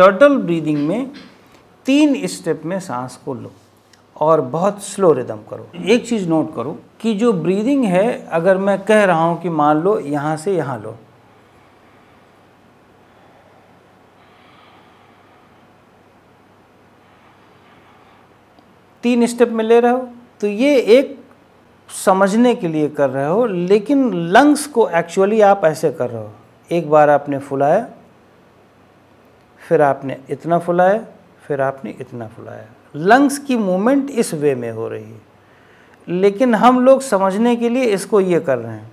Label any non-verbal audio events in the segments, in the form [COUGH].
Turtle breathing में तीन step में सांस को लो और बहुत स्लो रिदम करो। एक चीज़ नोट करो कि जो ब्रीदिंग है, अगर मैं कह रहा हूँ कि मान लो यहाँ से यहाँ लो। तीन स्टेप में ले रहे हो तो ये एक समझने के लिए कर रहे हो, लेकिन लंग्स को एक्चुअली आप ऐसे कर रहे हो। एक बार आपने फुलाया फिर आपने इतना फुलाया, फिर आपने इतना फुलाया। लंग्स की मूवमेंट इस वे में हो रही है। लेकिन हम लोग समझने के लिए इसको ये कर रहे हैं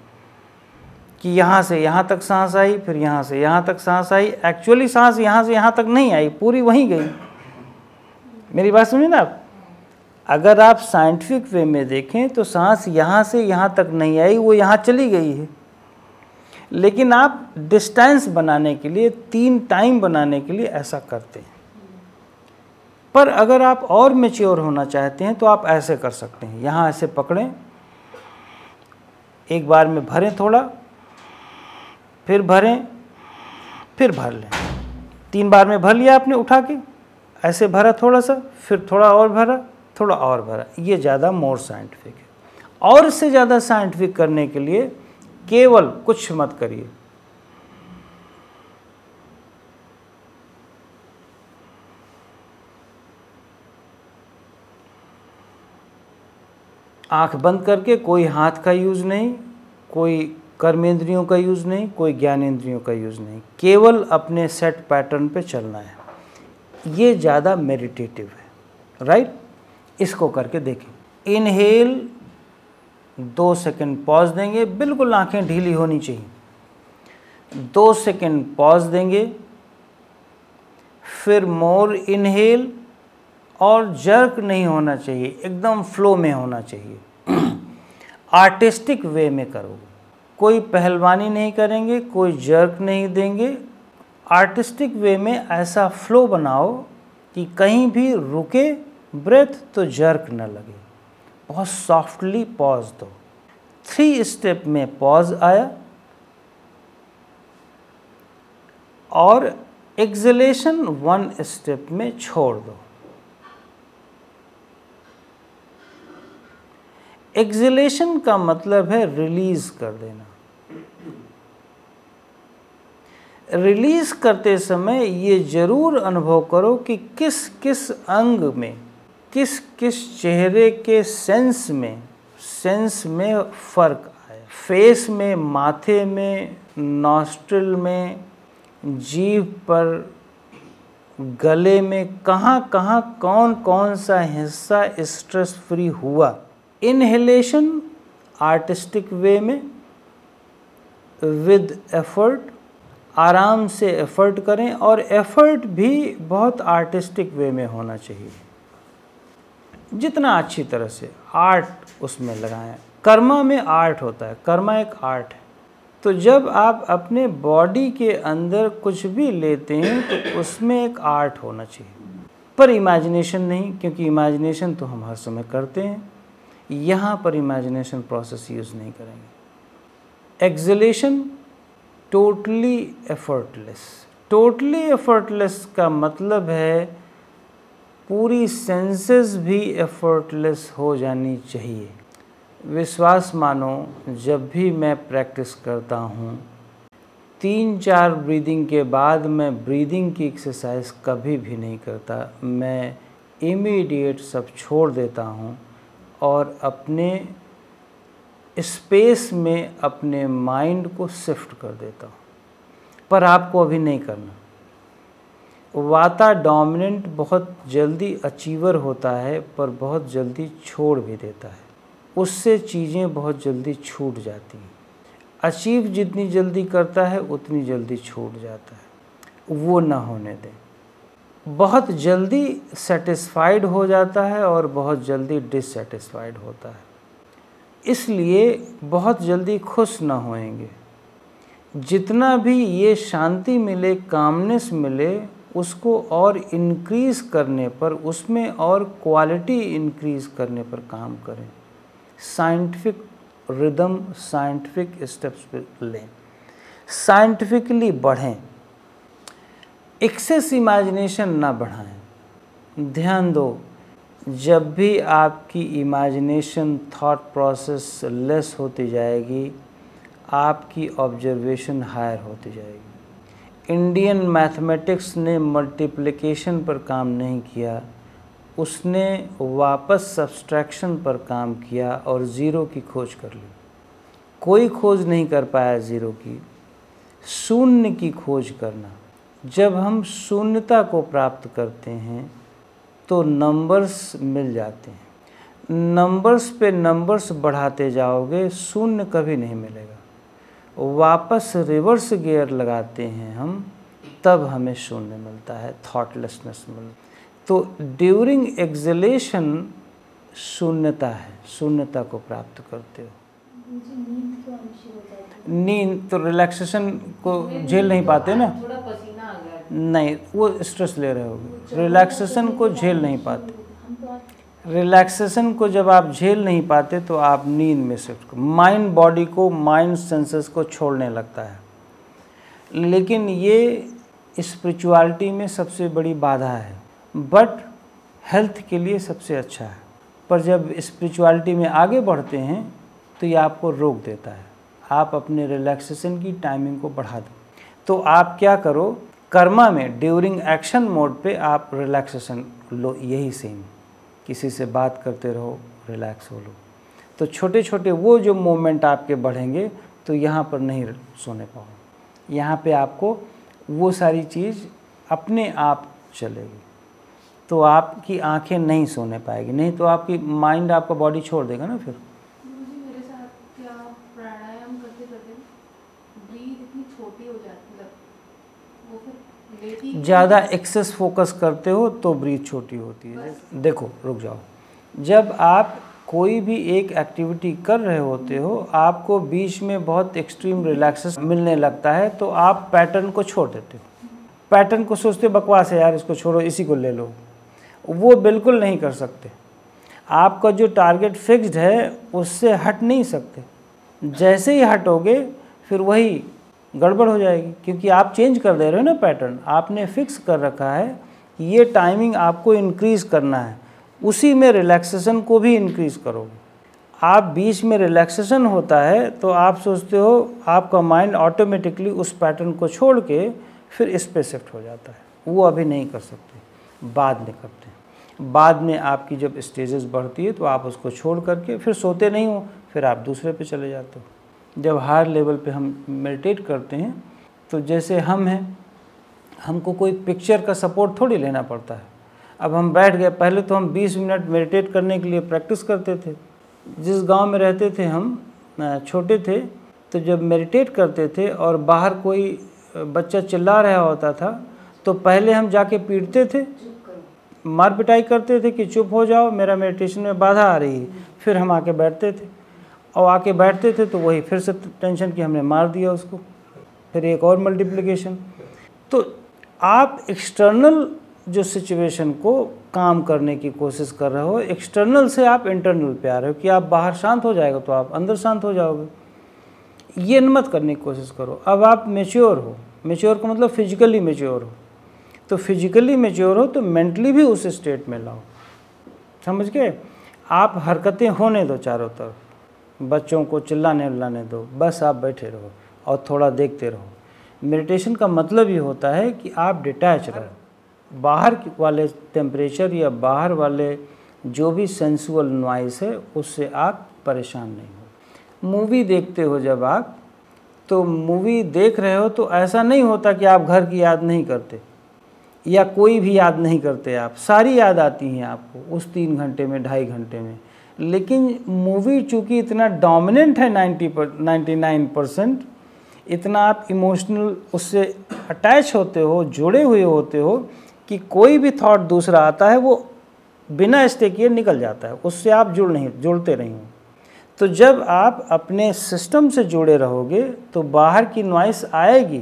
कि यहाँ से यहाँ तक सांस आई, फिर यहाँ से यहाँ तक सांस आई। एक्चुअली सांस यहाँ से यहाँ तक नहीं आई, पूरी वहीं गई। मेरी बात समझे ना आप? अगर आप साइंटिफिक वे में देखें तो सांस यहाँ से यहाँ तक नहीं आई, वो यहाँ चली गई है। लेकिन आप डिस्टेंस बनाने के लिए, तीन टाइम बनाने के लिए ऐसा करते हैं। पर अगर आप और मेच्योर होना चाहते हैं तो आप ऐसे कर सकते हैं। यहाँ ऐसे पकड़ें। एक बार में भरें थोड़ा, फिर भरें, फिर भर लें। तीन बार में भर लिया आपने उठा के, ऐसे भरा थोड़ा सा, फिर थोड़ा और भरा, थोड़ा और भरा। ये ज़्यादा मोर साइंटिफिक है। और इससे ज़्यादा साइंटिफिक करने के लिए केवल कुछ मत करिए। आँख बंद करके कोई हाथ का यूज़ नहीं, कोई कर्मेंद्रियों का यूज़ नहीं, कोई ज्ञानेंद्रियों का यूज़ नहीं। केवल अपने सेट पैटर्न पे चलना है। ये ज़्यादा मेडिटेटिव है। राइट इसको करके देखें। इनहेल दो सेकंड पॉज देंगे, बिल्कुल आँखें ढीली होनी चाहिए। दो सेकंड पॉज देंगे, फिर मोर इनहेल और जर्क नहीं होना चाहिए, एकदम फ्लो में होना चाहिए। [CLEARS THROAT] आर्टिस्टिक वे में करो। कोई पहलवानी नहीं करेंगे, कोई जर्क नहीं देंगे। आर्टिस्टिक वे में ऐसा फ्लो बनाओ कि कहीं भी रुके ब्रेथ तो जर्क न लगे। बहुत सॉफ्टली पॉज दो। थ्री स्टेप में पॉज आया। और एक्जलेशन वन स्टेप में छोड़ दो। एक्जलेशन का मतलब है रिलीज़ कर देना। रिलीज़ करते समय ये ज़रूर अनुभव करो कि किस किस अंग में किस किस चेहरे के सेंस में सेंस में फ़र्क आए फेस में, माथे में, नॉस्ट्रिल में, जीव पर, गले में, कहाँ कहाँ, कौन कौन सा हिस्सा स्ट्रेस फ्री हुआ? इनहेलेशन आर्टिस्टिक वे में विद एफर्ट आराम से एफर्ट करें और एफर्ट भी बहुत आर्टिस्टिक वे में होना चाहिए। जितना अच्छी तरह से आर्ट उसमें लगाएँ। कर्मा में आर्ट होता है, कर्मा एक आर्ट है। तो जब आप अपने बॉडी के अंदर कुछ भी लेते हैं तो उसमें एक आर्ट होना चाहिए। पर इमेजिनेशन नहीं, क्योंकि इमेजिनेशन तो हम हर समय करते हैं। यहाँ पर इमेजिनेशन प्रोसेस यूज़ नहीं करेंगे। Exhalation totally effortless totally effortless का मतलब है पूरी सेंसेस भी एफर्टलेस हो जानी चाहिए। विश्वास मानो, जब भी मैं प्रैक्टिस करता हूँ, तीन चार ब्रीदिंग के बाद मैं ब्रीदिंग की एक्सरसाइज कभी भी नहीं करता। मैं इमीडिएट सब छोड़ देता हूँ और अपने स्पेस में अपने माइंड को शिफ्ट कर देता हूँ। पर आपको अभी नहीं करना। वाता डोमिनेंट बहुत जल्दी अचीवर होता है, पर बहुत जल्दी छोड़ भी देता है। उससे चीज़ें बहुत जल्दी छूट जाती हैं। अचीव जितनी जल्दी करता है, उतनी जल्दी छूट जाता है। वो ना होने दें। बहुत जल्दी सेटिस्फाइड हो जाता है और बहुत जल्दी डिससेटिस्फाइड होता है। इसलिए बहुत जल्दी खुश ना होएँगे। जितना भी ये शांति मिले कामनेस मिले उसको और इनक्रीज़ करने पर, उसमें और क्वालिटी इनक्रीज़ करने पर काम करें। साइंटिफिक रिदम साइंटिफिक स्टेप्स पर लें। साइंटिफिकली बढ़ें। एक्सेस इमेजिनेशन ना बढ़ाएँ। ध्यान दो, जब भी आपकी इमेजिनेशन थॉट प्रोसेस लेस होती जाएगी, आपकी ऑब्जर्वेशन हायर होती जाएगी। इंडियन मैथमेटिक्स ने मल्टीप्लिकेशन पर काम नहीं किया। उसने वापस सब्सट्रैक्शन पर काम किया और ज़ीरो की खोज कर ली। कोई खोज नहीं कर पाया ज़ीरो की। शून्य की खोज करना। जब हम शून्यता को प्राप्त करते हैं तो नंबर्स मिल जाते हैं। नंबर्स पे नंबर्स बढ़ाते जाओगे, शून्य कभी नहीं मिलेगा। वापस रिवर्स गियर लगाते हैं हम तब हमें शून्य मिलता है थॉटलेसनेस मिल तो ड्यूरिंग एक्जलेशन शून्यता है शून्यता को प्राप्त करते हो। नींद तो रिलैक्सेशन को झेल नहीं पाते ना? नहीं वो स्ट्रेस ले रहे होगे। रिलैक्सेशन को झेल नहीं पाते। रिलैक्सेशन को जब आप झेल नहीं पाते तो आप नींद में शिफ्ट माइंड बॉडी को माइंड सेंसेस को छोड़ने लगता है। लेकिन ये स्पिरिचुअलिटी में सबसे बड़ी बाधा है बट हेल्थ के लिए सबसे अच्छा है। पर जब स्पिरिचुअलिटी में आगे बढ़ते हैं तो ये आपको रोक देता है। आप अपने रिलैक्सेशन की टाइमिंग को बढ़ा दो। तो आप क्या करो, कर्मा में ड्यूरिंग एक्शन मोड पे आप रिलैक्सेशन लो, यही सेम किसी से बात करते रहो रिलैक्स हो लो। तो छोटे छोटे वो जो मोमेंट आपके बढ़ेंगे तो यहाँ पर नहीं सोने पाओ यहाँ पे आपको वो सारी चीज़ अपने आप चलेगी। तो आपकी आँखें नहीं सोने पाएगी, नहीं तो आपकी माइंड आपका बॉडी छोड़ देगा ना फिर। ज़्यादा एक्सेस फोकस करते हो तो ब्रीथ छोटी होती है। देखो, रुक जाओ। जब आप कोई भी एक एक्टिविटी कर रहे होते हो, आपको बीच में बहुत एक्सट्रीम रिलैक्सेस मिलने लगता है तो आप पैटर्न को छोड़ देते हो। पैटर्न को सोचते बकवास है यार, इसको छोड़ो, इसी को ले लो। वो बिल्कुल नहीं कर सकते। आपका जो टारगेट फिक्स्ड है, उससे हट नहीं सकते। जैसे ही हटोगे, फिर वही गड़बड़ हो जाएगी, क्योंकि आप चेंज कर दे रहे हो ना पैटर्न आपने फिक्स कर रखा है कि ये टाइमिंग आपको इंक्रीज़ करना है। उसी में रिलैक्सेशन को भी इंक्रीज़ करोगे। आप बीच में रिलैक्सेशन होता है तो आप सोचते हो आपका माइंड ऑटोमेटिकली उस पैटर्न को छोड़ के फिर इस पे शिफ्ट हो जाता है। वो अभी नहीं कर सकते। बाद में करते हैं। बाद में आपकी जब स्टेजेस बढ़ती है तो आप उसको छोड़ करके फिर सोते नहीं हो, फिर आप दूसरे पे चले जाते हो। जब हायर लेवल पे हम मेडिटेट करते हैं तो जैसे हम हैं, हमको कोई पिक्चर का सपोर्ट थोड़ी लेना पड़ता है। अब हम बैठ गए, पहले तो हम 20 मिनट मेडिटेट करने के लिए प्रैक्टिस करते थे। जिस गाँव में रहते थे हम छोटे थे तो जब मेडिटेट करते थे और बाहर कोई बच्चा चिल्ला रहा होता था तो पहले हम जाके पीटते थे, मार पिटाई करते थे कि चुप हो जाओ, मेरा मेडिटेशन में बाधा आ रही है। फिर हम आके बैठते थे। और आके बैठते थे तो वही फिर से टेंशन की हमने मार दिया उसको। फिर एक और मल्टीप्लिकेशन तो आप एक्सटर्नल जो सिचुएशन को काम करने की कोशिश कर रहे हो एक्सटर्नल से आप इंटरनल पे आ रहे हो कि आप बाहर शांत हो जाएगा तो आप अंदर शांत हो जाओगे। ये मत करने की कोशिश करो। अब आप मेच्योर हो। मेच्योर का मतलब फिजिकली मेच्योर हो। तो फिजिकली मेच्योर हो तो मेंटली भी उस स्टेट में लाओ। समझ गए? आप हरकतें होने दो चारों तरफ़। बच्चों को चिल्लाने उल्लाने दो, बस आप बैठे रहो और थोड़ा देखते रहो। मेडिटेशन का मतलब ये होता है कि आप डिटैच रहो। बाहर वाले टेम्परेचर या बाहर वाले जो भी सेंसुअल नॉइस है, उससे आप परेशान नहीं हो। मूवी देखते हो जब आप तो मूवी देख रहे हो तो ऐसा नहीं होता कि आप घर की याद नहीं करते या कोई भी याद नहीं करते आप। सारी याद आती हैं आपको, उस तीन घंटे में, ढाई घंटे में। लेकिन मूवी चूँकि इतना डोमिनेंट है नाइन्टी पर नाइन्टी नाइन परसेंट इतना आप इमोशनल उससे अटैच होते हो, जुड़े हुए होते हो, कि कोई भी थॉट दूसरा आता है, वो बिना स्टे किए निकल जाता है। उससे आप जुड़ नहीं, जुड़ते नहीं हो। तो जब आप अपने सिस्टम से जुड़े रहोगे तो बाहर की नॉइस आएगी।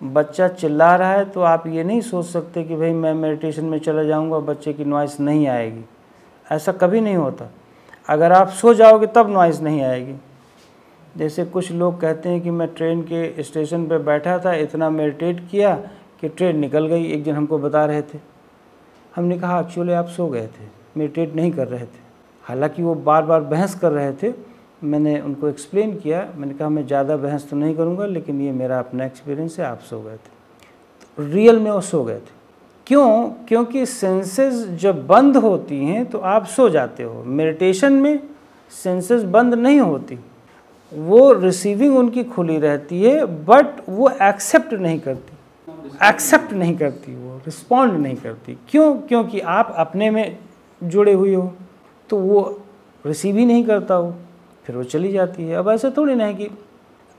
बच्चा चिल्ला रहा है तो आप ये नहीं सोच सकते कि भाई मैं मेडिटेशन में चला जाऊँगा, बच्चे की नॉइस नहीं आएगी। ऐसा कभी नहीं होता। अगर आप सो जाओगे तब नॉइज़ नहीं आएगी। जैसे कुछ लोग कहते हैं कि मैं ट्रेन के स्टेशन पर बैठा था, इतना मेडिटेट किया कि ट्रेन निकल गई, एक दिन हमको बता रहे थे। हमने कहा एक्चुअली आप सो गए थे मेडिटेट नहीं कर रहे थे। हालाँकि वो बार बार बहस कर रहे थे। मैंने उनको एक्सप्लेन किया, मैंने कहा, मैं ज़्यादा बहस तो नहीं करूँगा, लेकिन ये मेरा अपना एक्सपीरियंस है, आप सो गए थे। तो रियल में वो सो गए थे। क्यों? क्योंकि सेंसेस जब बंद होती हैं तो आप सो जाते हो। मेडिटेशन में सेंसेस बंद नहीं होती। वो रिसीविंग उनकी खुली रहती है बट वो एक्सेप्ट नहीं करती। एक्सेप्ट नहीं करती, वो रिस्पॉन्ड नहीं करती। क्यों? क्योंकि आप अपने में जुड़े हुए हो तो वो रिसीव ही नहीं करता हो फिर वो चली जाती है। अब ऐसा थोड़ी ना है कि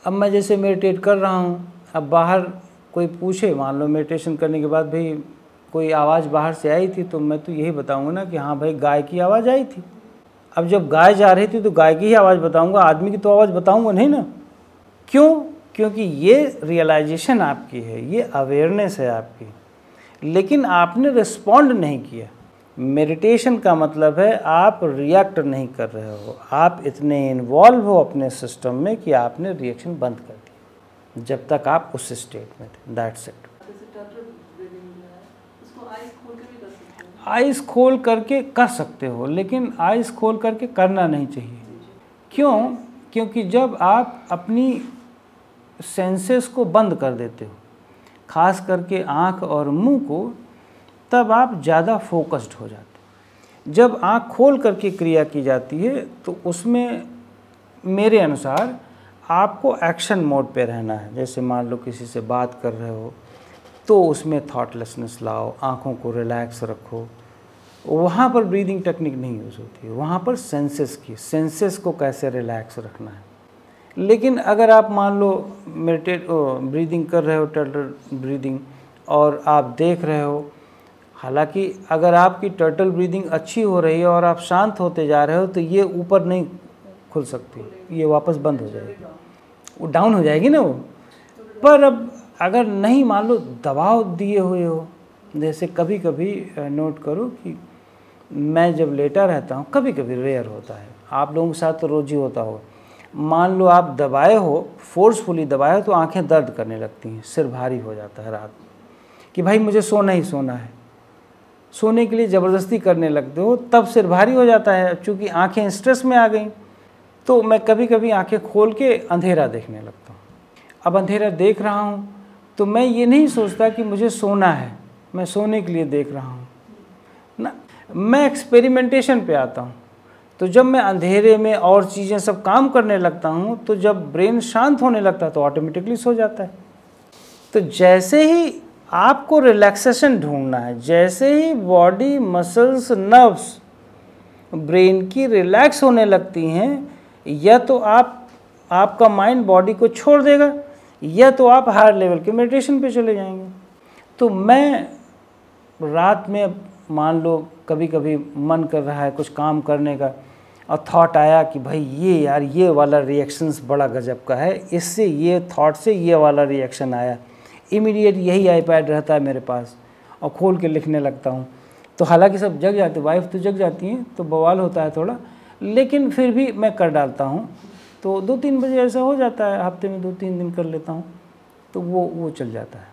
अब मैं जैसे मेडिटेट कर रहा हूँ, अब बाहर कोई पूछे, मान लो मेडिटेशन करने के बाद, भाई कोई आवाज़ बाहर से आई थी तो मैं तो यही बताऊँगा ना कि हाँ भाई, गाय की आवाज़ आई थी। अब जब गाय जा रही थी तो गाय की ही आवाज़ बताऊँगा, आदमी की तो आवाज़ बताऊँगा नहीं ना। क्यों? क्योंकि ये रियलाइजेशन आपकी है, ये अवेयरनेस है आपकी। लेकिन आपने रिस्पॉन्ड नहीं किया। मेडिटेशन का मतलब है आप रिएक्ट नहीं कर रहे हो। आप इतने इन्वॉल्व हो अपने सिस्टम में कि आपने रिएक्शन बंद कर दिया। जब तक आप उस स्टेट में थे दैट्स इट आइस खोल करके कर सकते हो, लेकिन आइस खोल करके करना नहीं चाहिए। क्यों? क्योंकि जब आप अपनी सेंसेस को बंद कर देते हो, खास करके आँख और मुँह को, तब आप ज़्यादा फोकस्ड हो जाते जब आँख खोल करके क्रिया की जाती है तो उसमें मेरे अनुसार आपको एक्शन मोड पे रहना है। जैसे मान लो किसी से बात कर रहे हो तो उसमें थॉटलेसनेस लाओ, आँखों को रिलैक्स रखो। वहाँ पर ब्रीदिंग टेक्निक नहीं यूज़ होती। है वहाँ पर सेंसेस की सेंसेस को कैसे रिलैक्स रखना है? लेकिन अगर आप मान लो मेडिटेट ब्रीदिंग कर रहे हो टर्टल ब्रीदिंग और आप देख रहे हो, हालाँकि अगर आपकी टर्टल ब्रीदिंग अच्छी हो रही है और आप शांत होते जा रहे हो तो ये ऊपर नहीं खुल सकती। ये वापस बंद हो जाएगी। वो डाउन हो जाएगी ना वो। पर अब अगर नहीं, मान लो दबाव दिए हुए हो, जैसे कभी कभी नोट करो कि मैं जब लेटा रहता हूँ कभी कभी रेयर होता है। आप लोगों के साथ तो रोज ही होता हो मान लो आप दबाए हो फोर्सफुली दबाए हो तो आँखें दर्द करने लगती हैं, सिर भारी हो जाता है रात कि भाई, मुझे सोना ही सोना है। सोने के लिए ज़बरदस्ती करने लगते हो, तब सिर भारी हो जाता है, चूँकि आँखें स्ट्रेस में आ गई। तो मैं कभी कभी आँखें खोल के अंधेरा देखने लगता हूँ। अब अंधेरा देख रहा हूँ तो मैं ये नहीं सोचता कि मुझे सोना है। मैं सोने के लिए देख रहा हूँ। ना, मैं एक्सपेरिमेंटेशन पे आता हूँ। तो जब मैं अंधेरे में और चीज़ें सब काम करने लगता हूँ तो जब ब्रेन शांत होने लगता है तो ऑटोमेटिकली सो जाता है। तो जैसे ही आपको रिलैक्सेशन ढूंढना है, जैसे ही बॉडी मसल्स नर्व्स ब्रेन की रिलैक्स होने लगती हैं, या तो आप, आपका माइंड बॉडी को छोड़ देगा। या तो आप हायर लेवल के मेडिटेशन पे चले जाएँगे। तो मैं रात में मान लो कभी कभी मन कर रहा है कुछ काम करने का, और थॉट आया कि भाई ये यार, ये वाला रिएक्शंस बड़ा गजब का है, इससे ये थॉट से ये वाला रिएक्शन आया। इमीडिएट यही आईपैड रहता है मेरे पास, और खोल के लिखने लगता हूँ। तो हालाँकि सब जग जाते वाइफ तो जग जाती हैं तो बवाल होता है थोड़ा, लेकिन फिर भी मैं कर डालता हूँ। तो दो तीन बजे ऐसा हो जाता है, हफ़्ते में दो तीन दिन कर लेता हूँ तो वो वो चल जाता है।